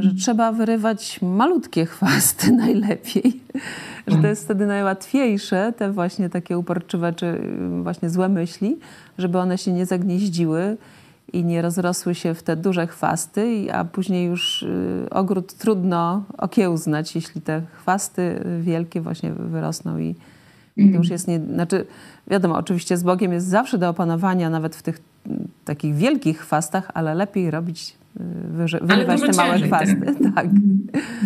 Że trzeba wyrywać malutkie chwasty najlepiej, że to jest wtedy najłatwiejsze, te właśnie takie uporczywe czy y, właśnie złe myśli, żeby one się nie zagnieździły i nie rozrosły się w te duże chwasty, a później już y, ogród trudno okiełznać, jeśli te chwasty wielkie właśnie wyrosną i, i to już jest nie... Znaczy, wiadomo, oczywiście z Bogiem jest zawsze do opanowania, nawet w tych takich wielkich chwastach, ale lepiej robić wyrywać te małe chwasty. Tak.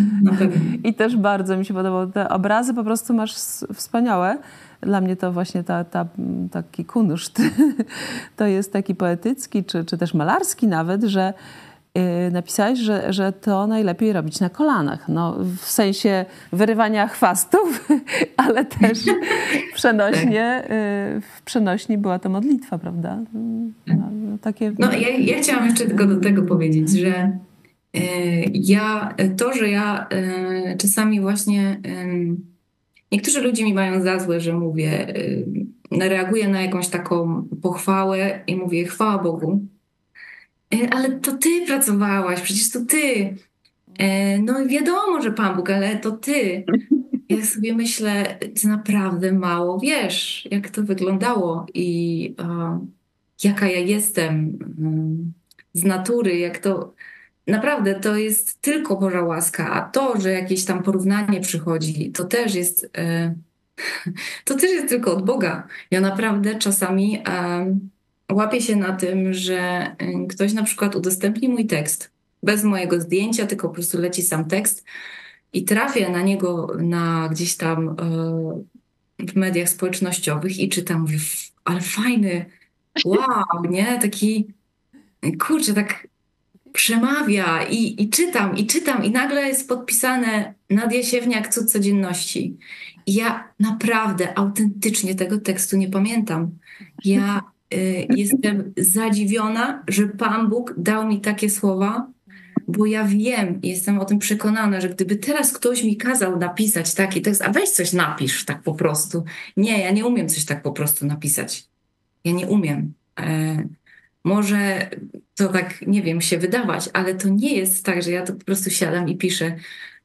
I też bardzo mi się podobało. Te obrazy po prostu masz wspaniałe. Dla mnie to właśnie ta, ta, taki kunszt to jest taki poetycki, czy, czy też malarski nawet, że napisałeś, że, że to najlepiej robić na kolanach. No, w sensie wyrywania chwastów, ale też przenośnie, y, w przenośni była to modlitwa, prawda? No, no, takie... no ja, ja chciałam jeszcze tylko do tego powiedzieć, że y, ja, to, że ja czasami właśnie niektórzy ludzie mi mają za złe, że mówię, reaguję na jakąś taką pochwałę i mówię chwała Bogu, ale to ty pracowałaś, przecież to ty. E, no wiadomo, że Pan Bóg, ale to ty. Ja sobie myślę, ty naprawdę mało wiesz, jak to wyglądało i jaka ja jestem mm, z natury, jak to. Naprawdę to jest tylko Boża łaska, a to, że jakieś tam porównanie przychodzi, to też jest. E, to też jest tylko od Boga. Ja naprawdę czasami łapię się na tym, że y, ktoś na przykład udostępni mój tekst bez mojego zdjęcia, tylko po prostu leci sam tekst i trafię na niego na gdzieś tam y, w mediach społecznościowych i czytam, mówię, ale fajny, wow, nie? Taki, kurczę, tak przemawia i, i czytam, i czytam i nagle jest podpisane Nadia Siewniak, cud codzienności. I ja naprawdę autentycznie tego tekstu nie pamiętam. Ja Y, jestem zadziwiona, że Pan Bóg dał mi takie słowa, bo ja wiem, jestem o tym przekonana, że gdyby teraz ktoś mi kazał napisać taki tekst, a weź coś napisz tak po prostu. Nie, ja nie umiem coś tak po prostu napisać. Ja nie umiem. E, może to tak, nie wiem, się wydawać, ale to nie jest tak, że ja to po prostu siadam i piszę.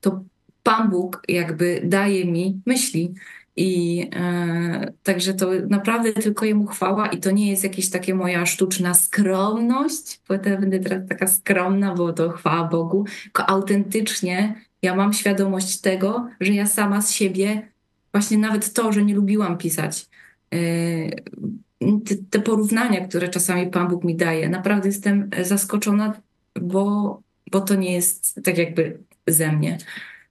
To Pan Bóg jakby daje mi myśli. I e, także to naprawdę tylko jemu chwała i to nie jest jakieś takie moja sztuczna skromność, bo ja będę teraz taka skromna, bo to chwała Bogu, tylko autentycznie ja mam świadomość tego, że ja sama z siebie, właśnie nawet to, że nie lubiłam pisać, e, te, te porównania, które czasami Pan Bóg mi daje, naprawdę jestem zaskoczona, bo, bo to nie jest tak jakby ze mnie.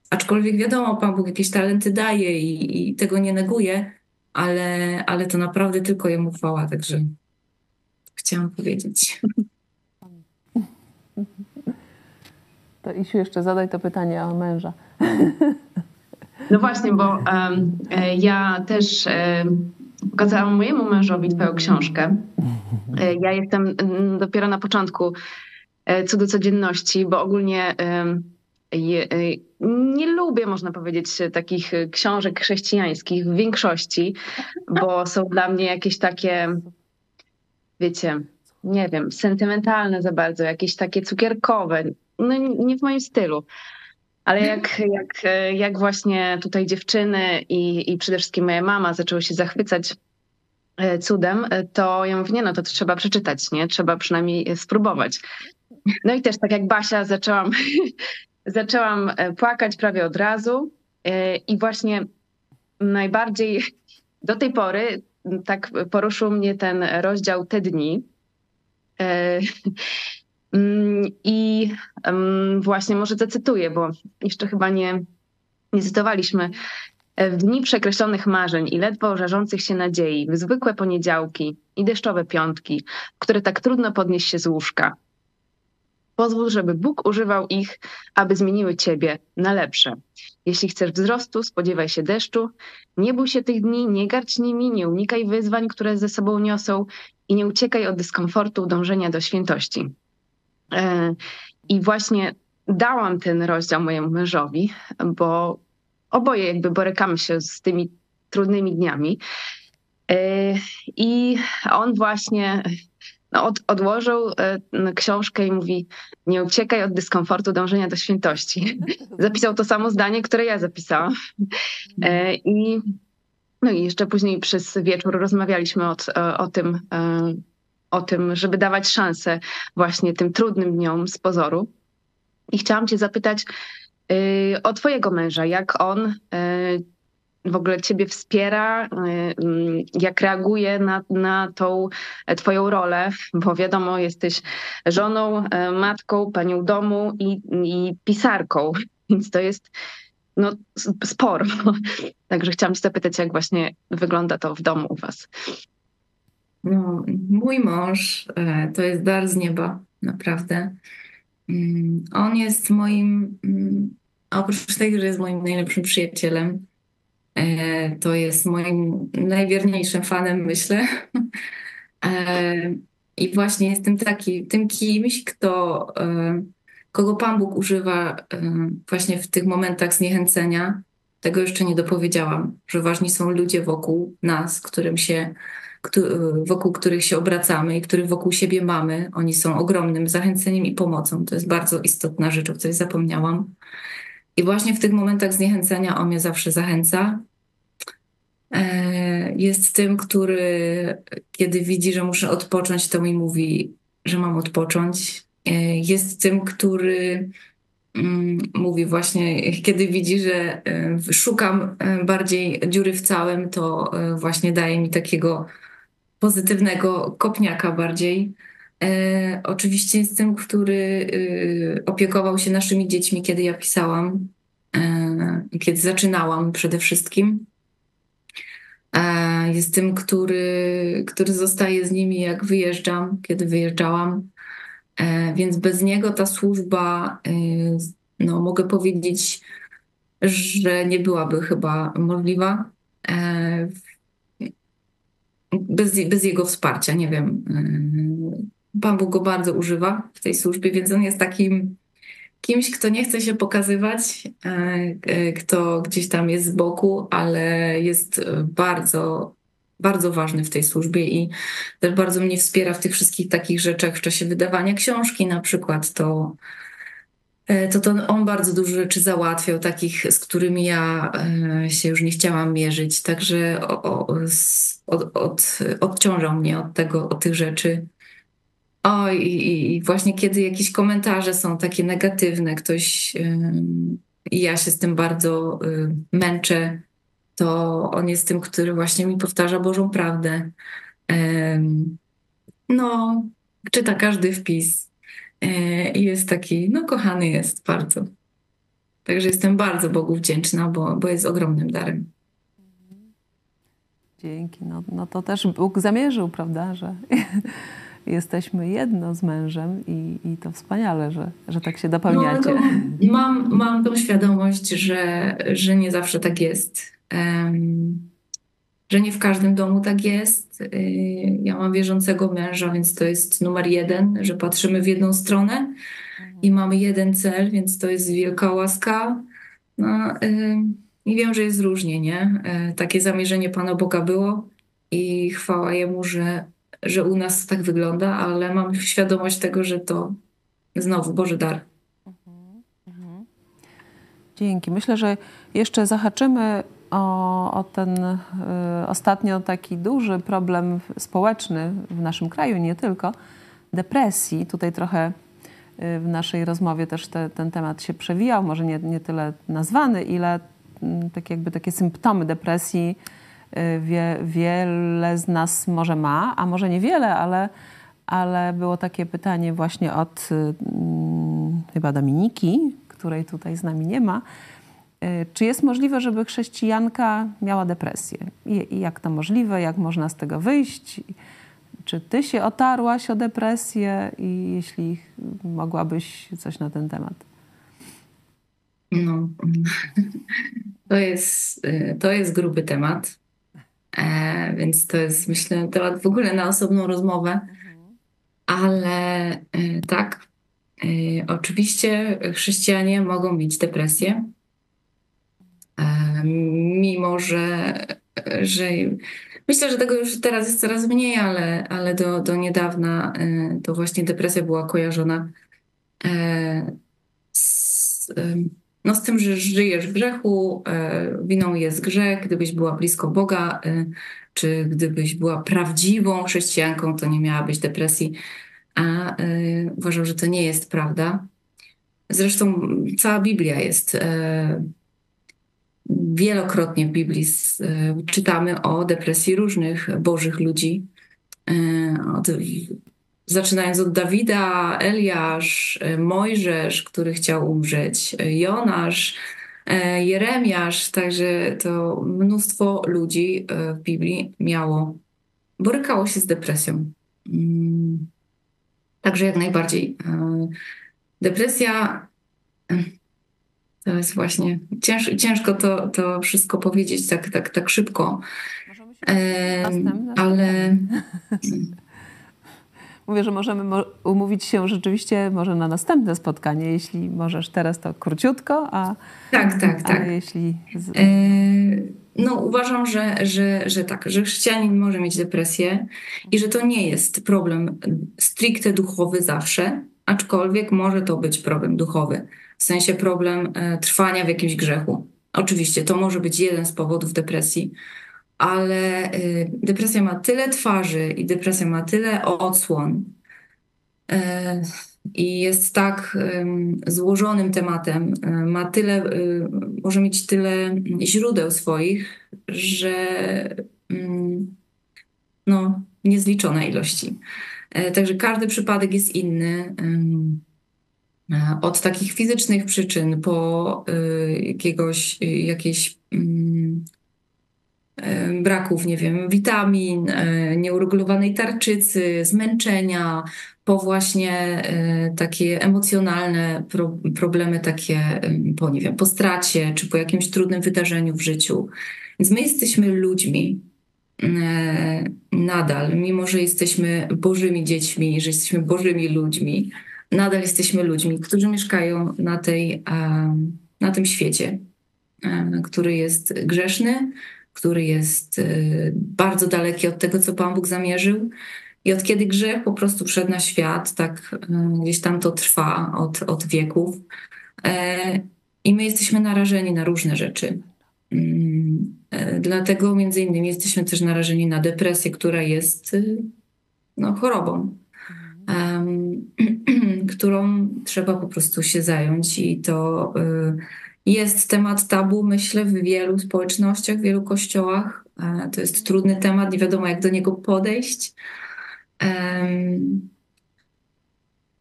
Aczkolwiek wiadomo, Pan Bóg jakieś talenty daje i, i tego nie neguje, ale, ale to naprawdę tylko Jemu chwała, także chciałam powiedzieć. To Isiu, jeszcze zadaj to pytanie o męża. No właśnie, bo um, ja też um, pokazałam mojemu mężowi twoją książkę. E, ja jestem dopiero na początku co do codzienności, bo ogólnie um, nie lubię, można powiedzieć, takich książek chrześcijańskich w większości, bo są dla mnie jakieś takie, wiecie, nie wiem, sentymentalne za bardzo, jakieś takie cukierkowe. No nie w moim stylu. Ale jak, jak, jak właśnie tutaj dziewczyny i, i przede wszystkim moja mama zaczęły się zachwycać cudem, to ja mówię, nie no, to trzeba przeczytać, nie? Trzeba przynajmniej spróbować. No i też tak jak Basia zaczęłam, zaczęłam płakać prawie od razu i właśnie najbardziej do tej pory tak poruszył mnie ten rozdział te dni. E, mm, I właśnie może zacytuję, bo jeszcze chyba nie, nie cytowaliśmy. W dni przekreślonych marzeń i ledwo żarzących się nadziei, w zwykłe poniedziałki i deszczowe piątki, które tak trudno podnieść się z łóżka. Pozwól, żeby Bóg używał ich, aby zmieniły ciebie na lepsze. Jeśli chcesz wzrostu, spodziewaj się deszczu. Nie bój się tych dni, nie garć nimi, nie unikaj wyzwań, które ze sobą niosą i nie uciekaj od dyskomfortu dążenia do świętości. E, I właśnie dałam ten rozdział mojemu mężowi, bo oboje jakby borykamy się z tymi trudnymi dniami. E, I on właśnie no, od, odłożył e, książkę i mówi: Nie uciekaj od dyskomfortu dążenia do świętości. Zapisał to samo zdanie, które ja zapisałam. E, I, no i jeszcze później przez wieczór rozmawialiśmy o, o, tym, e, o tym, żeby dawać szansę właśnie tym trudnym dniom z pozoru. I chciałam Cię zapytać o Twojego męża, jak on w ogóle ciebie wspiera, y, mm, jak reaguje na, na tą e, twoją rolę, bo wiadomo, jesteś żoną, e, matką, panią domu i, i pisarką, więc to jest no, sporo. Także chciałam cię zapytać, jak właśnie wygląda to w domu u was. No, mój mąż e, to jest dar z nieba, naprawdę. Mm, on jest moim, mm, oprócz tego, że jest moim najlepszym przyjacielem, to jest moim najwierniejszym fanem, myślę. E, I właśnie jestem taki, tym kimś, kto, e, kogo Pan Bóg używa właśnie w tych momentach zniechęcenia. Tego jeszcze nie dopowiedziałam, że ważni są ludzie wokół nas, którym się, wokół których się obracamy i których wokół siebie mamy. Oni są ogromnym zachęceniem i pomocą. To jest bardzo istotna rzecz, o której zapomniałam. I właśnie w tych momentach zniechęcenia on mnie zawsze zachęca. E, jest tym, który kiedy widzi, że muszę odpocząć, to mi mówi, że mam odpocząć. E, jest tym, który mm, mówi właśnie, kiedy widzi, że e, szukam bardziej dziury w całym, to właśnie daje mi takiego pozytywnego kopniaka bardziej. Oczywiście jest tym, który opiekował się naszymi dziećmi, kiedy ja pisałam, kiedy zaczynałam przede wszystkim. E, jest tym, który, który zostaje z nimi, jak wyjeżdżam, kiedy wyjeżdżałam. E, więc bez niego ta służba, e, no, mogę powiedzieć, że nie byłaby chyba możliwa. Bez, bez jego wsparcia, nie wiem. Pan Bóg go bardzo używa w tej służbie, więc on jest takim kimś, kto nie chce się pokazywać, e, e, kto gdzieś tam jest z boku, ale jest bardzo, bardzo ważny w tej służbie i też bardzo mnie wspiera w tych wszystkich takich rzeczach w czasie wydawania książki na przykład, to e, to, to on bardzo dużo rzeczy załatwiał, takich, z którymi ja się już nie chciałam mierzyć. Także od, od, odciążał mnie od tego, od tych rzeczy. O, i, i, właśnie kiedy jakieś komentarze są takie negatywne, ktoś i ja się z tym bardzo y, męczę, to on jest tym, który właśnie mi powtarza Bożą prawdę. no, czyta każdy wpis e, i jest taki, no kochany jest bardzo. Także jestem bardzo Bogu wdzięczna, bo, bo jest ogromnym darem. Dzięki. No, no to też Bóg zamierzył, prawda, że jesteśmy jedno z mężem i, i to wspaniale, że, że tak się dopełniacie. No, mam, mam tą świadomość, że, że nie zawsze tak jest. Um, że nie w każdym domu tak jest. Y, ja mam wierzącego męża, więc to jest numer jeden, że patrzymy w jedną stronę i mamy jeden cel, więc to jest wielka łaska. No, I wiem, że jest różnie, nie? E, takie zamierzenie Pana Boga było i chwała Jemu, że że u nas tak wygląda, ale mam świadomość tego, że to znowu Boży dar. Dzięki. Myślę, że jeszcze zahaczymy o, o ten y, ostatnio taki duży problem społeczny w naszym kraju, nie tylko, depresji. Tutaj trochę y, w naszej rozmowie też te, ten temat się przewijał, może nie, nie tyle nazwany, ile y, tak jakby takie symptomy depresji wie, wiele z nas może ma, a może niewiele, ale, ale było takie pytanie właśnie od y, chyba Dominiki, której tutaj z nami nie ma, Y, czy jest możliwe, żeby chrześcijanka miała depresję? I, I, jak to możliwe? Jak można z tego wyjść? Czy ty się otarłaś o depresję? I jeśli mogłabyś coś na ten temat? No, to jest, y, to jest gruby temat. E, więc to jest, myślę, temat w ogóle na osobną rozmowę. Ale e, tak, e, oczywiście chrześcijanie mogą mieć depresję mimo że, że myślę, że tego już teraz jest coraz mniej, ale, ale do, do niedawna to właśnie depresja była kojarzona z, no z tym, że żyjesz w grzechu, e, winą jest grzech, gdybyś była blisko Boga, czy gdybyś była prawdziwą chrześcijanką, to nie miałabyś depresji, a uważam, że to nie jest prawda. Zresztą cała Biblia jest Wielokrotnie w Biblii e, czytamy o depresji różnych bożych ludzi. E, od, zaczynając od Dawida, Eliasz, e, Mojżesz, który chciał umrzeć, Jonasz, Jeremiasz, także to mnóstwo ludzi w Biblii miało, borykało się z depresją. Mm. Także jak najbardziej. Depresja to jest właśnie cięż, ciężko to, to wszystko powiedzieć tak, tak, tak szybko. E, ale. Mówię, że możemy umówić się rzeczywiście może na następne spotkanie, jeśli możesz teraz to króciutko, a. Tak, tak, tak. jeśli. E, no, uważam, że, że, że tak, że chrześcijanin może mieć depresję i że to nie jest problem stricte duchowy zawsze, aczkolwiek może to być problem duchowy w sensie problem e, trwania w jakimś grzechu. Oczywiście to może być jeden z powodów depresji, ale e, depresja ma tyle twarzy i depresja ma tyle odsłon e, i jest tak złożonym tematem, ma tyle, może mieć tyle źródeł swoich, że no, niezliczone ilości. Także każdy przypadek jest inny. E, od takich fizycznych przyczyn po e, jakiegoś, e, jakiejś mm, braków, nie wiem, witamin, nieuregulowanej tarczycy, zmęczenia, po właśnie takie emocjonalne pro, problemy, takie po, nie wiem, po stracie, czy po jakimś trudnym wydarzeniu w życiu. Więc my jesteśmy ludźmi nadal, mimo że jesteśmy bożymi dziećmi, że jesteśmy bożymi ludźmi, nadal jesteśmy ludźmi, którzy mieszkają na, tej, na tym świecie, który jest grzeszny, który jest e, bardzo daleki od tego, co Pan Bóg zamierzył. I od kiedy grzech po prostu wszedł na świat, tak e, gdzieś tam to trwa od, od wieków. E, I my jesteśmy narażeni na różne rzeczy. Mm, dlatego między innymi jesteśmy też narażeni na depresję, która jest no, chorobą którą trzeba po prostu się zająć i to y, jest temat tabu, myślę, w wielu społecznościach, w wielu kościołach. E, to jest trudny temat, nie wiadomo jak do niego podejść.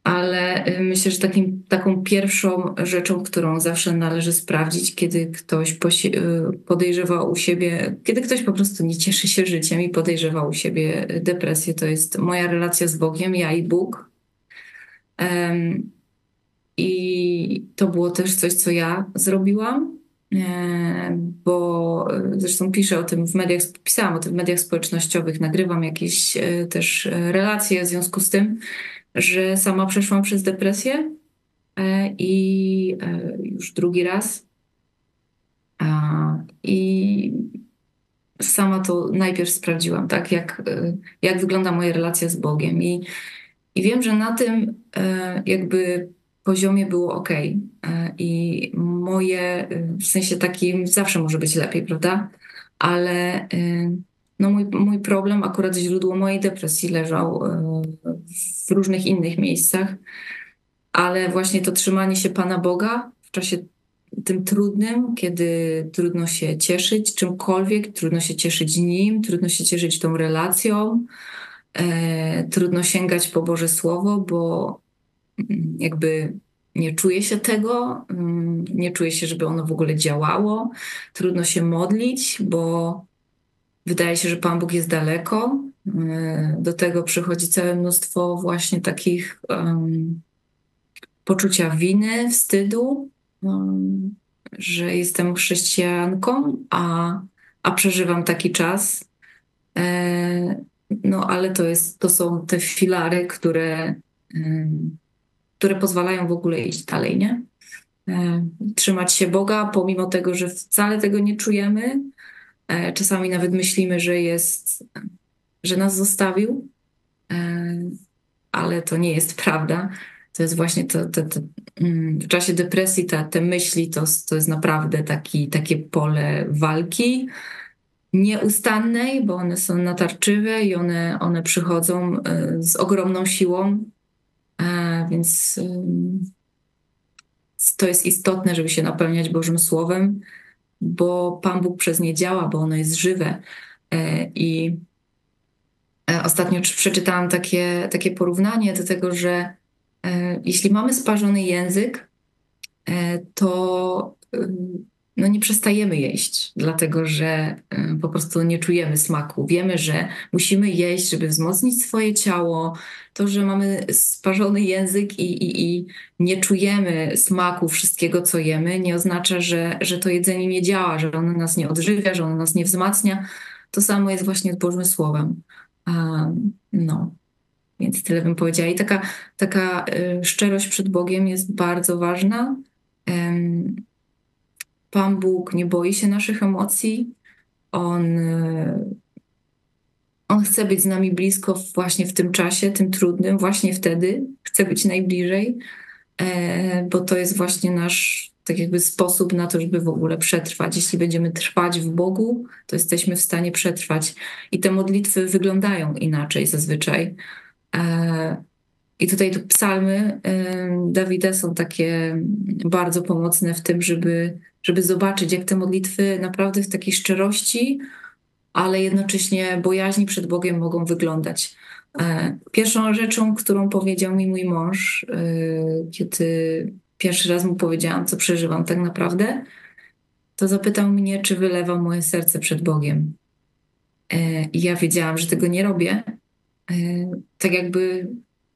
Ale y, myślę, że takim, taką pierwszą rzeczą, którą zawsze należy sprawdzić, kiedy ktoś y, podejrzewa u siebie, kiedy ktoś po prostu nie cieszy się życiem i podejrzewa u siebie depresję, to jest moja relacja z Bogiem, ja i Bóg. I to było też coś, co ja zrobiłam, e, bo zresztą piszę o tym w mediach, pisałam o tym w mediach społecznościowych, nagrywam jakieś e, też e, relacje w związku z tym, że sama przeszłam przez depresję i już drugi raz. I sama to najpierw sprawdziłam, tak, jak, jak wygląda moja relacja z Bogiem. I i wiem, że na tym e, jakby poziomie było ok. E, I moje, w sensie takim zawsze może być lepiej, prawda? Ale no mój, mój problem, akurat źródło mojej depresji leżał w różnych innych miejscach, ale właśnie to trzymanie się Pana Boga w czasie tym trudnym, kiedy trudno się cieszyć czymkolwiek, trudno się cieszyć nim, trudno się cieszyć tą relacją, e, trudno sięgać po Boże Słowo, bo jakby nie czuje się tego, mm, nie czuje się, żeby ono w ogóle działało. Trudno się modlić, bo wydaje się, że Pan Bóg jest daleko. E, do tego przychodzi całe mnóstwo właśnie takich um, poczucia winy, wstydu, um, że jestem chrześcijanką, a, a przeżywam taki czas. E, no ale to, jest, to są te filary, które, um, które pozwalają w ogóle iść dalej, nie? E, trzymać się Boga, pomimo tego, że wcale tego nie czujemy. E, czasami nawet myślimy, że jest, że nas zostawił, e, ale to nie jest prawda to jest właśnie to, to, to mm, w czasie depresji te, te myśli to, to jest naprawdę taki, takie pole walki nieustannej, bo one są natarczywe i one, one przychodzą z ogromną siłą, więc to jest istotne, żeby się napełniać Bożym Słowem, bo Pan Bóg przez nie działa, bo ono jest żywe. E, I ostatnio przeczytałam takie, takie porównanie do tego, że E, jeśli mamy sparzony język, e, to e, no nie przestajemy jeść, dlatego że po prostu nie czujemy smaku. Wiemy, że musimy jeść, żeby wzmocnić swoje ciało. To, że mamy sparzony język i, i, i nie czujemy smaku wszystkiego, co jemy, nie oznacza, że, że to jedzenie nie działa, że ono nas nie odżywia, że ono nas nie wzmacnia. To samo jest właśnie z Bożym Słowem. No. Więc tyle bym powiedziała. I taka, taka y, szczerość przed Bogiem jest bardzo ważna. Pan Bóg nie boi się naszych emocji. On, y, on chce być z nami blisko właśnie w tym czasie, tym trudnym, właśnie wtedy chce być najbliżej, e, bo to jest właśnie nasz tak jakby sposób na to, żeby w ogóle przetrwać. Jeśli będziemy trwać w Bogu, to jesteśmy w stanie przetrwać. I te modlitwy wyglądają inaczej zazwyczaj. E, I tutaj psalmy e, Dawida są takie bardzo pomocne w tym, żeby, żeby zobaczyć, jak te modlitwy naprawdę w takiej szczerości, ale jednocześnie bojaźni przed Bogiem mogą wyglądać. E, pierwszą rzeczą, którą powiedział mi mój mąż, kiedy pierwszy raz mu powiedziałam, co przeżywam tak naprawdę, to zapytał mnie, czy wylewam moje serce przed Bogiem. I ja wiedziałam, że tego nie robię, E, tak jakby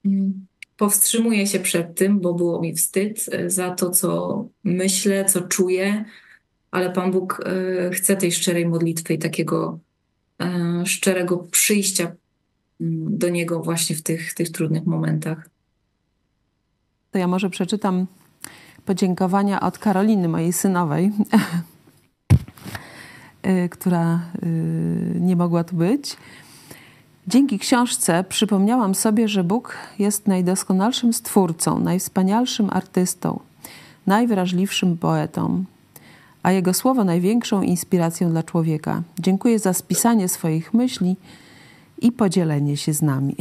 mm, powstrzymuję się przed tym, bo było mi wstyd e, za to, co myślę, co czuję, ale Pan Bóg e, chce tej szczerej modlitwy i takiego szczerego przyjścia mm, do Niego właśnie w tych, tych trudnych momentach. To ja może przeczytam podziękowania od Karoliny, mojej synowej, która nie mogła tu być. Dzięki książce przypomniałam sobie, że Bóg jest najdoskonalszym stwórcą, najwspanialszym artystą, najwrażliwszym poetą, a Jego słowo największą inspiracją dla człowieka. Dziękuję za spisanie swoich myśli i podzielenie się z nami.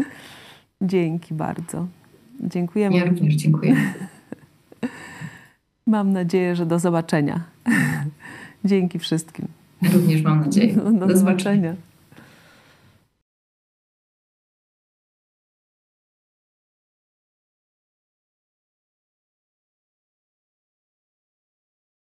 Dzięki bardzo. Dziękujemy. Ja również dziękuję. Mam nadzieję, że do zobaczenia. Dzięki wszystkim. Również mam nadzieję. Do, do zobaczenia. zobaczenia.